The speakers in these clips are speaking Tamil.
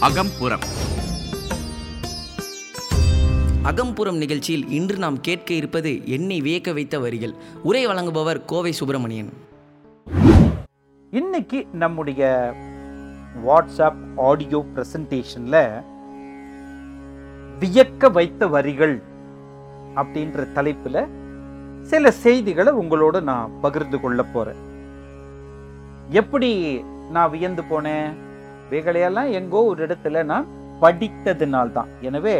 அகம்புறம். அகம்புறம் நிகழ்ச்சியில் இன்று நாம் கேட்க இருப்பது என்னை வியக்க வைத்த வரிகள். உரை வழங்குபவர் கோவை சுப்பிரமணியன். இன்னைக்கு நம்முடைய வாட்ஸ்அப் ஆடியோ பிரசன்டேஷன்ல வியக்க வைத்த வரிகள் அப்படின்ற தலைப்புல சில செய்திகளை உங்களோட நான் பகிர்ந்து கொள்ள போறேன். எப்படி நான் வியந்து போனேன்? இவைகளையெல்லாம் எங்கோ ஒரு இடத்துல நான் படித்ததுனால் தான் எனவே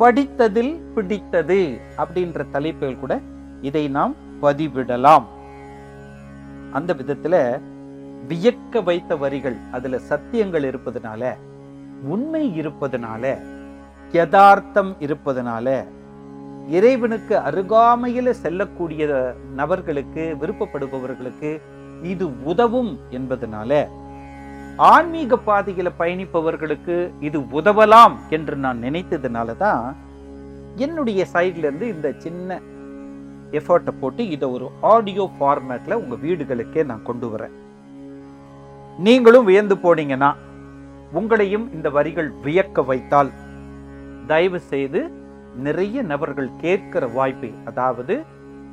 படித்ததில் பிடித்தது அப்படின்ற தலைப்புகள் கூட இதை நாம் பதிவிடலாம். அந்த விதத்துல வியக்க வைத்த வரிகள் அதுல சத்தியங்கள் இருப்பதனால உண்மை இருப்பதனால யதார்த்தம் இருப்பதனால இறைவனுக்கு அருகாமையில் செல்லக்கூடிய நபர்களுக்கு விருப்பப்படுபவர்களுக்கு இது உதவும் என்பதனால ஆன்மீக பாதையில பயணிப்பவர்களுக்கு இது உதவலாம் என்று நான் நினைத்ததுனால தான் என்னுடைய சைட்லேருந்து இந்த சின்ன எஃபர்ட்டை போட்டு இதை ஒரு ஆடியோ ஃபார்மேட்டில் உங்கள் வீடுகளுக்கே நான் கொண்டு வரேன். நீங்களும் வியந்து போனீங்கன்னா உங்களையும் இந்த வரிகள் வியக்க வைத்தால் தயவு செய்து நிறைய நபர்கள் கேட்கிற வாய்ப்பை அதாவது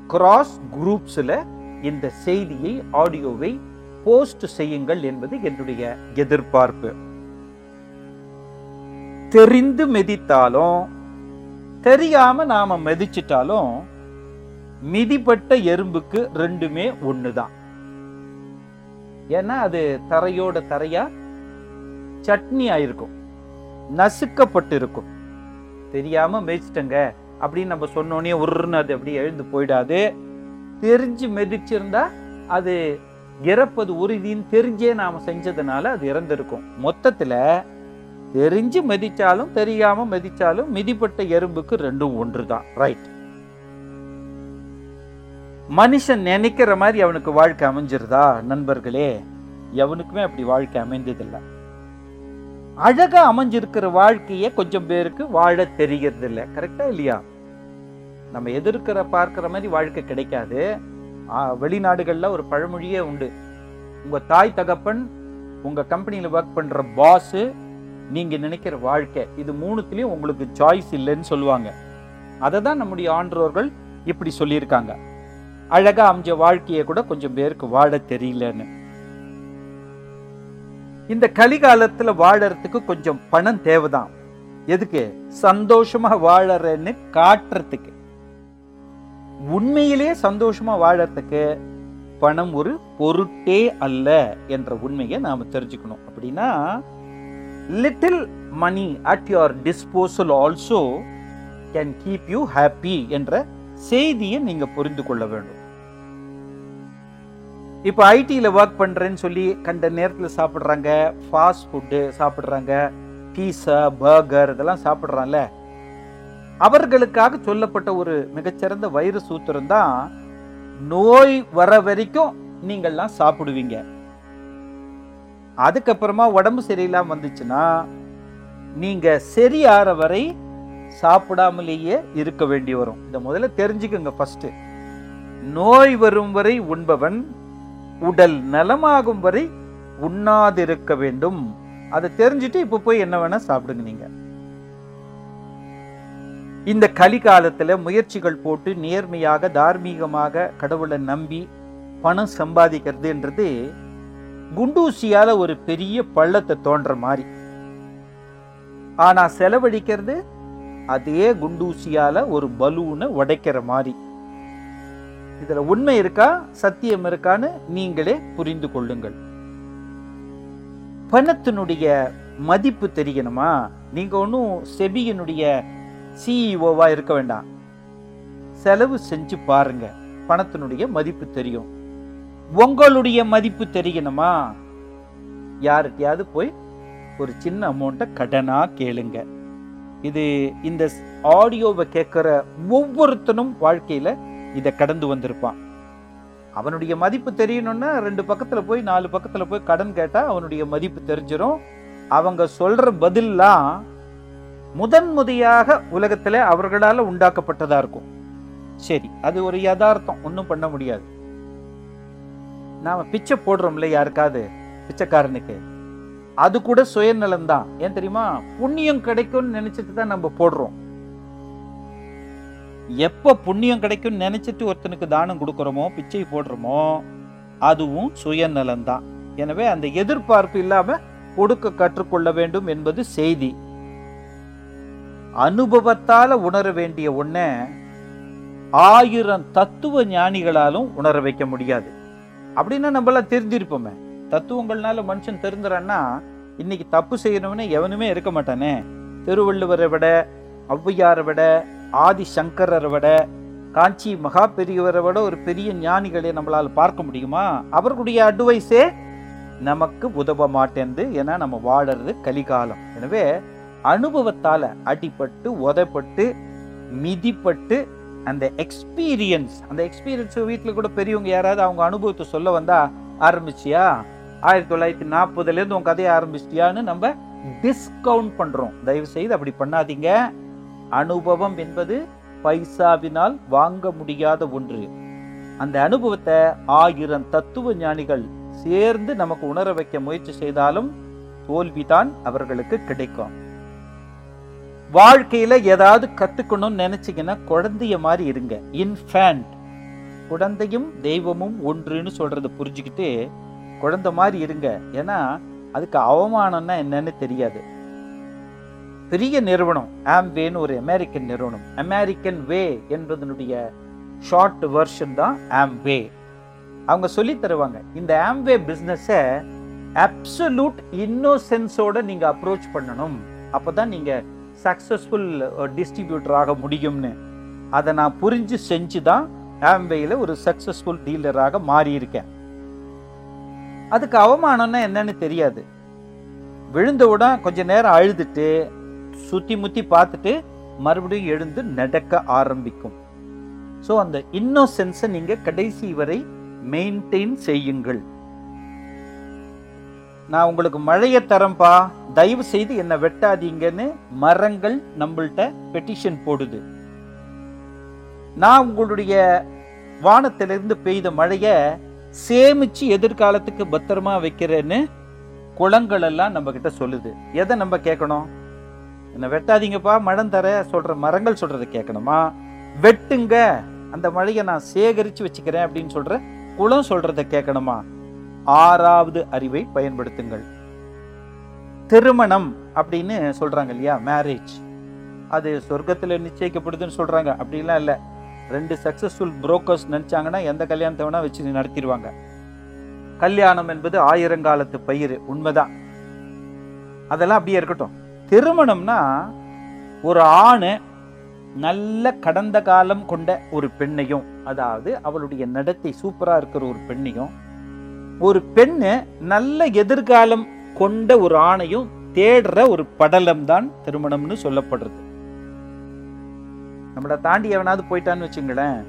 கிராஸ் குரூப்ஸில் இந்த செய்தியை ஆடியோவை போஸ்ட் செய்யுங்கள் என்பது என்னுடைய எதிர்பார்ப்பு. தெரிந்து மெதித்தாலும் தெரியாம நாம மெதிச்சிட்டாலும் மிதிப்பட்ட எறும்புக்கு ரெண்டுமே ஒண்ணுதான். ஏன்னா அது தரையோட தரையா சட்னி ஆயிருக்கும். நசுக்கப்பட்டு இருக்கும் தெரியாமல் மெதிச்சிட்டங்க. அப்படின்னு நம்ம சொன்னோன்னே உருன்னு அது அப்படியே எழுந்து போயிடாது. தெரிஞ்சு மெதிச்சிருந்தா அது இறப்பது உறுதின்னு தெரிஞ்சே நாம் செஞ்சதுனால அது இறந்துருக்கும். மொத்தத்தில் தெரிஞ்சு மெதிச்சாலும் தெரியாமல் மெதிச்சாலும் மிதிப்பட்ட எறும்புக்கு ரெண்டும் ஒன்று தான் ரைட் மனுஷன் நினைக்கிற மாதிரி அவனுக்கு வாழ்க்கை அமைஞ்சிருதா நண்பர்களே? எவனுக்குமே அப்படி வாழ்க்கை அமைந்ததில்லை. அழகாக அமைஞ்சிருக்கிற வாழ்க்கையே கொஞ்சம் பேருக்கு வாழ தெரிகிறது இல்லை கரெக்டாக இல்லையா? நம்ம எதிர்க்கிற பார்க்குற மாதிரி வாழ்க்கை கிடைக்காது. வெளிநாடுகளில் ஒரு பழமொழியே உண்டு. உங்கள் தாய் தகப்பன் உங்கள் கம்பெனியில் ஒர்க் பண்ணுற பாஸு நீங்கள் நினைக்கிற வாழ்க்கை. இது மூணுத்துலேயும் உங்களுக்கு சாய்ஸ் இல்லைன்னு சொல்லுவாங்க. அதை தான் நம்முடைய ஆன்றோர்கள் இப்படி சொல்லியிருக்காங்க. அழகாக அமைஞ்ச வாழ்க்கையை கூட கொஞ்சம் பேருக்கு வாழ தெரியலன்னு. இந்த கலிகாலத்துல வாழறதுக்கு கொஞ்சம் பணம் தேவைதான். எதுக்கு? சந்தோஷமா வாழறேன்னு காட்டுறதுக்கு. உண்மையிலேயே சந்தோஷமா வாழறதுக்கு பணம் ஒரு பொருட்டே அல்ல என்ற உண்மையை நாம தெரிஞ்சுக்கணும். அப்படின்னா little money at your disposal also can keep you happy என்ற செய்தியை நீங்க புரிந்து கொள்ள வேண்டும். இப்போ ஐடியில் ஒர்க் பண்ணுறேன்னு சொல்லி கண்ட நேரத்தில் சாப்பிட்றாங்க ஃபாஸ்ட் ஃபுட்டு சாப்பிட்றாங்க பீஸா பர்கர் இதெல்லாம் சாப்பிட்றான்ல. அவர்களுக்காக சொல்லப்பட்ட ஒரு மிகச்சிறந்த வயிறு சூத்திரம் தான் நோய் வர வரைக்கும் நீங்கள்லாம் சாப்பிடுவீங்க. அதுக்கப்புறமா உடம்பு சரியில்லாம வந்துச்சுன்னா நீங்க சரியாற வரை சாப்பிடாமலேயே இருக்க வேண்டி வரும். இதை முதல்ல தெரிஞ்சுக்கோங்க ஃபர்ஸ்ட் நோய் வரும் வரை உண்பவன் உடல் நலமாகும் வரை உண்ணாதிருக்க வேண்டும். அதை தெரிஞ்சுட்டு இப்ப போய் என்ன வேணா சாப்பிடுங்க நீங்க. இந்த கலிகாலத்துல முயற்சிகள் போட்டு நேர்மையாக தார்மீகமாக கடவுளை நம்பி பணம் சம்பாதிக்கிறதுன்றது குண்டூசியால ஒரு பெரிய பள்ளத்தை தோன்ற மாதிரி ஆனா செலவழிக்கிறது அதே குண்டூசியால ஒரு பலூனை உடைக்கிற மாதிரி இதில் உண்மை இருக்கா சத்தியம் இருக்கான்னு நீங்களே புரிந்து கொள்ளுங்கள். பணத்தினுடைய மதிப்பு தெரியணுமா? நீங்கள் ஒன்றும் செபியினுடைய சிஇஓவாக இருக்க வேண்டாம். செலவு செஞ்சு பாருங்க பணத்தினுடைய மதிப்பு தெரியும். உங்களுடைய மதிப்பு தெரியணுமா? யார்கிட்டயாவது போய் ஒரு சின்ன அமௌண்ட்டை கடனாக கேளுங்க. இது இந்த ஆடியோவை கேட்குற ஒவ்வொருத்தனும் வாழ்க்கையில் இதை கடந்து வந்திருப்பான். அவனுடைய மதிப்பு தெரியணும்னா ரெண்டு பக்கத்தில் போய் நாலு பக்கத்தில் போய் கடன் கேட்டால் அவனுடைய மதிப்பு தெரிஞ்சிடும் அவங்க சொல்ற பதில்லாம் முதன் முறையாக உலகத்தில் அவர்களால் உண்டாக்கப்பட்டதா இருக்கும். சரி அது ஒரு யதார்த்தம் ஒன்றும் பண்ண முடியாது. நாம் பிச்சை போடுறோம்ல யாருக்காவது பிச்சைக்காரனுக்கு. அது கூட சுயநலம் தான் ஏன் தெரியுமா? புண்ணியம் கிடைக்கும்னு நினைச்சிட்டு தான் நம்ம போடுறோம். எப்போ புண்ணியம் கிடைக்கும்னு நினைச்சிட்டு ஒருத்தனுக்கு தானம் கொடுக்குறோமோ பிச்சை போடுறோமோ அதுவும் சுயநலம் தான் எனவே அந்த எதிர்பார்ப்பு இல்லாம கொடுக்க கற்றுக்கொள்ள வேண்டும் என்பது செய்தி. அனுபவத்தால உணர வேண்டிய ஒண்ண ஆயிரம் தத்துவ ஞானிகளாலும் உணர வைக்க முடியாது. அப்படின்னா நம்மளாம் தெரிஞ்சிருப்போமே. தத்துவங்கள்னால மனுஷன் தெரிஞ்சுறான்னா இன்னைக்கு தப்பு செய்யணும்னு எவனுமே இருக்க மாட்டானே. திருவள்ளுவரை விட ஔவையாரை விட ஆதி சங்கரரை விட காஞ்சி மகா பெரியவரை விட ஒரு பெரிய ஞானிகளை நம்மளால் பார்க்க முடியுமா? அவர்களுடைய அட்வைஸே நமக்கு உதவ மாட்டேன்து ஏன்னா நம்ம வாழறது கலிகாலம். எனவே அனுபவத்தால் அடிபட்டு உதைப்பட்டு மிதிப்பட்டு அந்த எக்ஸ்பீரியன்ஸ் அந்த எக்ஸ்பீரியன்ஸ் வீட்டில் கூட பெரியவங்க யாராவது அவங்க அனுபவத்தை சொல்ல வந்தா ஆரம்பிச்சியா? ஆயிரத்தி தொள்ளாயிரத்தி நாற்பதுலேருந்து உன் கதையை ஆரம்பிச்சிட்டியான்னு நம்ம டிஸ்கவுண்ட் பண்ணுறோம் தயவு செய்து அப்படி பண்ணாதீங்க. அனுபவம் என்பது பைசாவினால் வாங்க முடியாத ஒன்று. அந்த அனுபவத்தை ஆயிரம் தத்துவ ஞானிகள் சேர்ந்து நமக்கு உணர வைக்க முயற்சி செய்தாலும் தோல்விதான் அவர்களுக்கு கிடைக்கும். வாழ்க்கையில ஏதாவது கத்துக்கணும்னு நினைச்சீங்கன்னா குழந்தைய மாதிரி இருங்க. இன்ஃபேண்ட் குழந்தையும் தெய்வமும் ஒன்றுன்னு சொல்றத புரிஞ்சுக்கிட்டு குழந்தை மாதிரி இருங்க. ஏன்னா அதுக்கு அவமானம்னா என்னன்னு தெரியாது. பெரிய நிறுவனம் ஆம்வேன்னு ஒரு அமெரிக்கன் நிறுவனம். அமெரிக்கன் வே என்பதனுடைய ஷார்ட் வெர்ஷன் தான் ஆம்வே அவங்க சொல்லி தருவாங்க இந்த ஆம்வே பிஸ்னஸை அப்சல்யூட் இன்னோசென்ஸோட நீங்க அப்ரோச் பண்ணணும். அப்பதான் நீங்க சக்சஸ்ஃபுல் டிஸ்ட்ரிபியூட்டர் ஆக முடியும்னு. அதை நான் புரிஞ்சு செஞ்சு தான் ஆம்வேயில் ஒரு சக்சஸ்ஃபுல் டீலராக மாறியிருக்கேன். அதுக்கு அவமானம்னா என்னன்னு தெரியாது. விழுந்தவுடன் கொஞ்ச நேரம் அழுதுட்டு சுத்தி முத்தி பார்த்துட்டு மறுபடியும் எழுந்து நடக்க ஆரம்பிக்கும். ஸோ அந்த இன்னோசென்ஸை நீங்கள் கடைசி வரை மெயின்டைன் செய்யுங்கள். நான் உங்களுக்கு மழையை தரம்பா தயவு செய்து என்னை வெட்டாதீங்கன்னு மரங்கள் நம்மள்ட்ட பெட்டிஷன் போடுது. நான் உங்களுடைய வானத்திலிருந்து பெய்த மழையை சேமிச்சு எதிர்காலத்துக்கு பத்திரமா வைக்கிறேன்னு குளங்கள் எல்லாம் நம்ம கிட்ட சொல்லுது. எதை நம்ம கேட்கணும்? என்ன வெட்டாதீங்கப்பா மழை தர சொல்ற மரங்கள் சொல்றதை கேட்கணுமா? வெட்டுங்க. அந்த மழையை நான் சேகரித்து வச்சுக்கிறேன் அப்படின்னு சொல்கிற குளம் சொல்கிறத கேட்கணுமா? ஆறாவது அறிவை பயன்படுத்துங்கள். திருமணம் அப்படின்னு சொல்கிறாங்க இல்லையா மேரேஜ் அது சொர்க்கத்தில் நிச்சயிக்கப்படுதுன்னு சொல்கிறாங்க அப்படிலாம் இல்லை. ரெண்டு சக்ஸஸ்ஃபுல் புரோக்கர்ஸ் நினச்சாங்கன்னா எந்த கல்யாணத்தை வேணால் வச்சு நடத்திடுவாங்க. கல்யாணம் என்பது ஆயிரங்காலத்து பயிர் உண்மைதான். அதெல்லாம் அப்படியே இருக்கட்டும். திருமணம்னா ஒரு ஆணு நல்ல கடந்த காலம் கொண்ட ஒரு பெண்ணையும் அதாவது அவளுடைய நடத்தை சூப்பரா இருக்கிற ஒரு பெண்ணையும் ஒரு பெண்ணு நல்ல எதிர்காலம் கொண்ட ஒரு ஆணையும் தேடுற ஒரு படலம் தான் திருமணம்னு சொல்லப்படுறது. நம்மளை தாண்டி எவனாவது போயிட்டான்னு வச்சுங்களேன்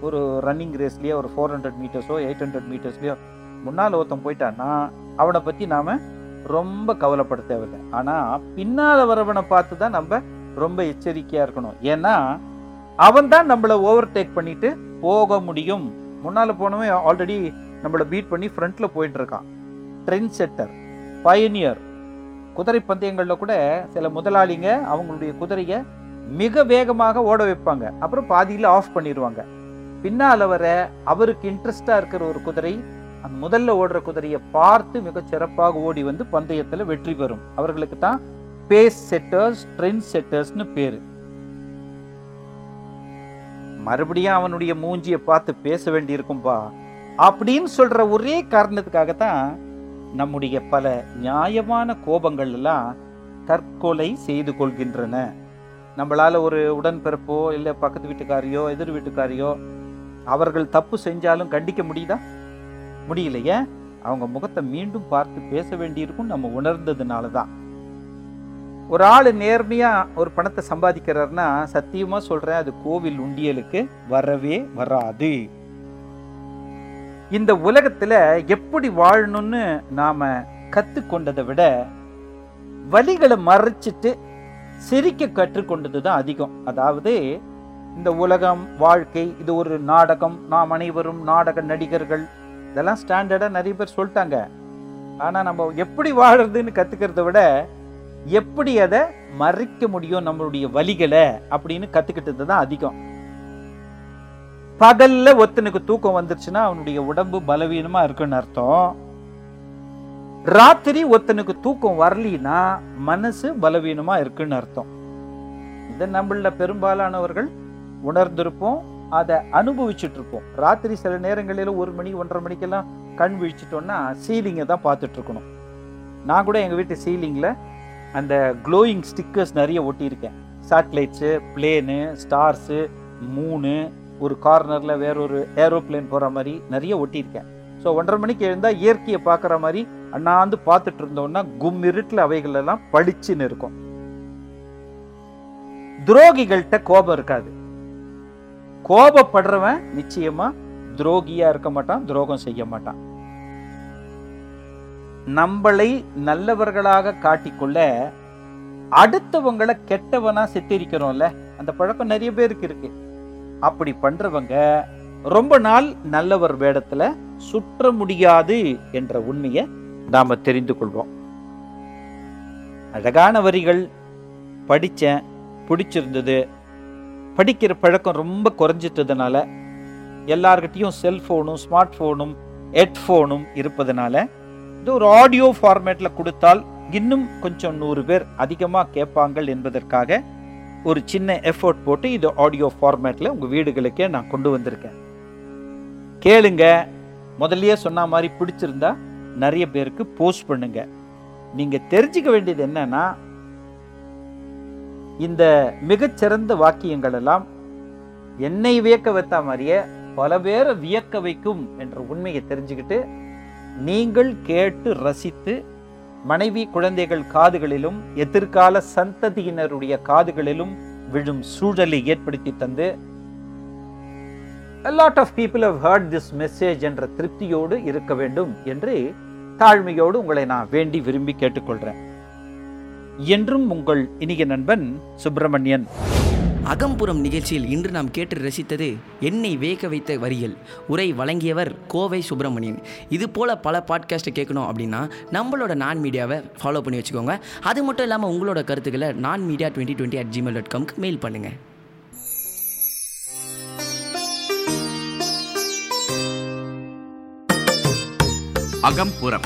ஒரு ரன்னிங் ரேஸ்லயோ ஒரு ஃபோர் ஹண்ட்ரட் மீட்டர்ஸோ எயிட் ஹண்ட்ரட் மீட்டர்ஸ்லயோ முன்னால் ஒருத்தன் போயிட்டான்னா அவனை பத்தி நாம ரொம்ப கவலைப்பட தேவையில்லை. ஆனால் பின்னால வரவனை பார்த்து தான் நம்ம ரொம்ப எச்சரிக்கையாக இருக்கணும். ஏன்னா அவன் தான் நம்மளை ஓவர் டேக் பண்ணிட்டு போக முடியும். முன்னால் போனவன் ஆல்ரெடி நம்மளை பீட் பண்ணி ஃப்ரண்ட்டில் போயிட்டுருக்கான் ட்ரெண்ட் செட்டர் பயனியர் குதிரை பந்தயங்களில் கூட சில முதலாளிங்க அவங்களுடைய குதிரையை மிக வேகமாக ஓட வைப்பாங்க. அப்புறம் பாதியில் ஆஃப் பண்ணிடுவாங்க பின்னால வர அவருக்கு இன்ட்ரெஸ்டாக இருக்கிற ஒரு குதிரை அந்த முதல்ல ஓடுற குதிரையை பார்த்து மிக சிறப்பாக ஓடி வந்து பந்தயத்துல வெற்றி பெறும். அவர்களுக்கு தான் பேஸ் செட்டர்ஸ் ட்ரெண்ட் செட்டர்ஸ்னு பேரு. மறுபடியும் அவனுடைய மூஞ்சியை பார்த்து பேச வேண்டியிருக்கும்பா அப்படின்னு சொல்ற ஒரே காரணத்துக்காகத்தான் நம்முடைய பல நியாயமான கோபங்கள் எல்லாம் தற்கொலை செய்து கொள்கின்றன. நம்மளால ஒரு உடன்பிறப்போ இல்லை பக்கத்து வீட்டுக்காரையோ எதிர் வீட்டுக்காரையோ அவர்கள் தப்பு செஞ்சாலும் கண்டிக்க முடியுதா? முடியலையே? அவங்க முகத்தை மீண்டும் பார்த்து பேச வேண்டியிருக்கும் நம்ம உணர்ந்ததுனால தான் ஒரு ஆள் நேர்மையா ஒரு பணத்தை சம்பாதிக்கிறாருன்னா சத்தியமா சொல்றேன் அது கோவில் உண்டியலுக்கு வரவே வராது. இந்த உலகத்துல எப்படி வாழணும்னு நாம கத்துக்கொண்டதை விட வலிகளை மறைச்சிட்டு சிரிக்க கற்றுக்கொண்டது தான் அதிகம். அதாவது இந்த உலகம் வாழ்க்கை இது ஒரு நாடகம். நாம் அனைவரும் நாடக நடிகர்கள். இதெல்லாம் ஸ்டாண்டர்டாக நிறைய பேர் சொல்லிட்டாங்க. ஆனால் நம்ம எப்படி வாழறதுன்னு கற்றுக்கிறத விட எப்படி அதை மறைக்க முடியும் நம்மளுடைய வலிகளை அப்படின்னு கற்றுக்கிட்டது தான் அதிகம். பகல்ல ஒருத்தனுக்கு தூக்கம் வந்துருச்சுன்னா அவனுடைய உடம்பு பலவீனமா இருக்குன்னு அர்த்தம். ராத்திரி ஒருத்தனுக்கு தூக்கம் வரலினா மனசு பலவீனமா இருக்குன்னு அர்த்தம். இதை நம்மள பெரும்பாலானவர்கள் உணர்ந்திருப்போம். அதை அனுபவிச்சுட்டு இருப்போம் ராத்திரி சில நேரங்களில் ஒரு மணி ஒன்றரை மணிக்கெல்லாம் கண் விழிச்சிட்டோம்னா சீலிங்கை தான் பார்த்துட்டு இருக்கணும் நான் கூட எங்கள் வீட்டு சீலிங்கில் அந்த க்ளோயிங் ஸ்டிக்கர்ஸ் நிறைய ஒட்டியிருக்கேன். சேட்டலைட்ஸு பிளேனு ஸ்டார்ஸு மூணு ஒரு கார்னரில் வேற ஒரு ஏரோப்ளேன் போகிற மாதிரி நிறைய ஒட்டியிருக்கேன். ஸோ ஒன்றரை மணிக்கு எழுந்தால் இயற்கையை பார்க்குற மாதிரி அண்ணாந்து பார்த்துட்டு இருந்தோம்னா கும் இருட்டில் அவைகள் எல்லாம் பளிச்சுன்னு இருக்கும். துரோகிகள்கிட்ட கோபம் இருக்காது. கோபப்படுறவன் நிச்சயமா துரோகியா இருக்க மாட்டான் துரோகம் செய்ய மாட்டான். நம்மளை நல்லவர்களாக காட்டிக்கொள்ள அடுத்தவங்களை கெட்டவனா சித்தரிக்கிறோம்ல அந்த பழக்கம் நிறைய பேருக்கு இருக்கு. அப்படி பண்றவங்க ரொம்ப நாள் நல்லவர் வேடத்துல சுற்ற முடியாது என்ற உண்மையை நாம தெரிந்து கொள்வோம். அழகான வரிகள் படிச்சேன் பிடிச்சிருந்தது. படிக்கிற பழக்கம் ரொம்ப குறைஞ்சிட்டதுனால எல்லார்கிட்டேயும் செல்ஃபோனும் ஸ்மார்ட் ஃபோனும் ஹெட்ஃபோனும் இருப்பதனால இது ஒரு ஆடியோ ஃபார்மேட்டில் கொடுத்தால் இன்னும் கொஞ்சம் நூறு பேர் அதிகமாக கேட்பாங்கள் என்பதற்காக ஒரு சின்ன எஃபோர்ட் போட்டு இது ஆடியோ ஃபார்மேட்டில் உங்கள் வீடுகளுக்கே நான் கொண்டு வந்திருக்கேன். கேளுங்க. முதல்லயே சொன்ன மாதிரி பிடிச்சிருந்தா நிறைய பேருக்கு போஸ்ட் பண்ணுங்க. நீங்கள் தெரிஞ்சுக்க வேண்டியது என்னன்னா இந்த மிகச்சிறந்த வாக்கியங்கள் எல்லாம் என்னை வியக்க வைத்த மாதிரியே பல பேரை வியக்க வைக்கும் என்ற உண்மையை தெரிஞ்சுக்கிட்டு நீங்கள் கேட்டு ரசித்து மனைவி குழந்தைகள் காதுகளிலும் எதிர்கால சந்ததியினருடைய காதுகளிலும் விழும் சூழலை ஏற்படுத்தி தந்து lot of people have heard this message என்ற திருப்தியோடு இருக்க வேண்டும் என்று தாழ்மையோடு உங்களை நான் வேண்டி விரும்பி கேட்டுக்கொள்கிறேன் என்றும் உங்கள் இனிய நண்பன் சுப்பிரமணியன். அகம்புறம் நிகழ்ச்சியில் இன்று நாம் கேட்டு ரசித்தது என்னை வேக வைத்த வரிகள். உரை வழங்கியவர் கோவை சுப்பிரமணியன். இது போல் பல பாட்காஸ்ட்டை கேட்கணும் அப்படின்னா நம்மளோட நான் மீடியாவை ஃபாலோ பண்ணி வச்சுக்கோங்க. அது மட்டும் இல்லாமல் உங்களோட கருத்துக்களை நான் media twenty twenty at gmail dot காம்க்கு mail பண்ணுங்கள் அகம்புறம்.